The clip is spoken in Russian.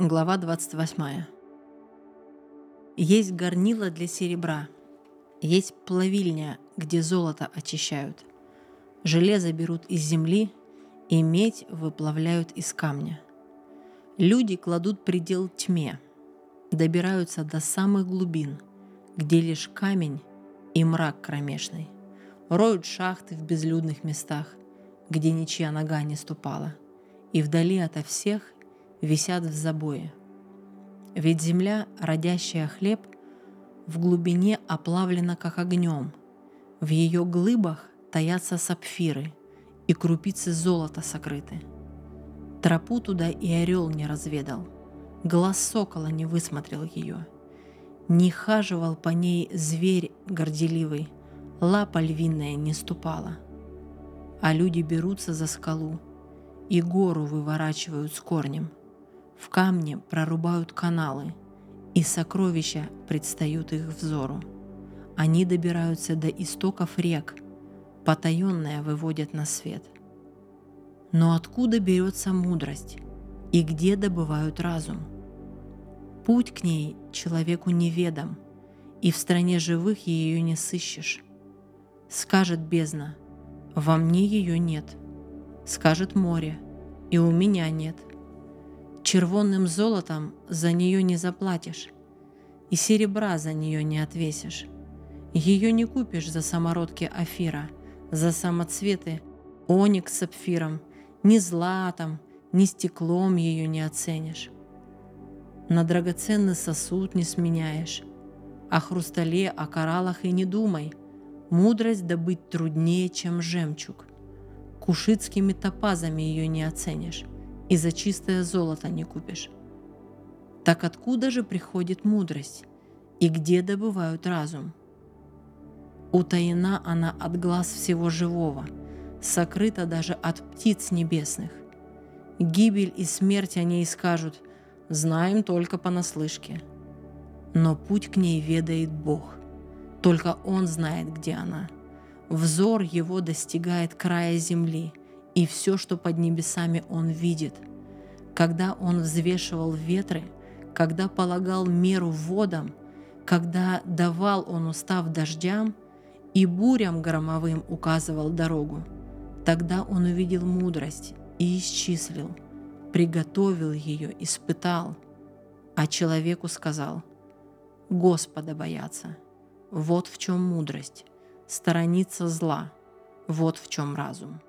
Глава 28. Есть горнило для серебра. Есть плавильня, где золото очищают. Железо берут из земли и медь выплавляют из камня. Люди кладут предел тьме, добираются до самых глубин, где лишь камень и мрак кромешный. Роют шахты в безлюдных местах, где ничья нога не ступала, и вдали ото всех висят в забое. Ведь земля, родящая хлеб, в глубине оплавлена как огнем. В ее глыбах таятся сапфиры, и крупицы золота сокрыты. Тропу туда и орел не разведал, глаз сокола не высмотрел ее. Не хаживал по ней зверь горделивый, лапа львиная не ступала. А люди берутся за скалу и гору выворачивают с корнем – в камне прорубают каналы, и сокровища предстают их взору. Они добираются до истоков рек, потаенное выводят на свет. Но откуда берется мудрость и где добывают разум? Путь к ней человеку неведом, и в стране живых ее не сыщешь. Скажет бездна, во мне ее нет. Скажет море, и у меня нет червонным золотом за нее не заплатишь, и серебра за нее не отвесишь. Ее не купишь за самородки Афира, за самоцветы, оникс с сапфиром, ни златом, ни стеклом ее не оценишь. На драгоценный сосуд не сменяешь, о хрустале, о кораллах и не думай. Мудрость добыть труднее, чем жемчуг. Кушитскими топазами ее не оценишь и за чистое золото не купишь. Так откуда же приходит мудрость и где добывают разум? Утаена она от глаз всего живого, сокрыта даже от птиц небесных. Гибель и смерть о ней скажут, знаем только понаслышке. Но путь к ней ведает Бог. Только Он знает, где она. Взор его достигает края земли – и все, что под небесами он видит. Когда он взвешивал ветры, когда полагал меру водам, когда давал он устав дождям и бурям громовым указывал дорогу, тогда он увидел мудрость и исчислил, приготовил ее, испытал, а человеку сказал, Господа бояться, вот в чем мудрость, сторониться зла, вот в чем разум.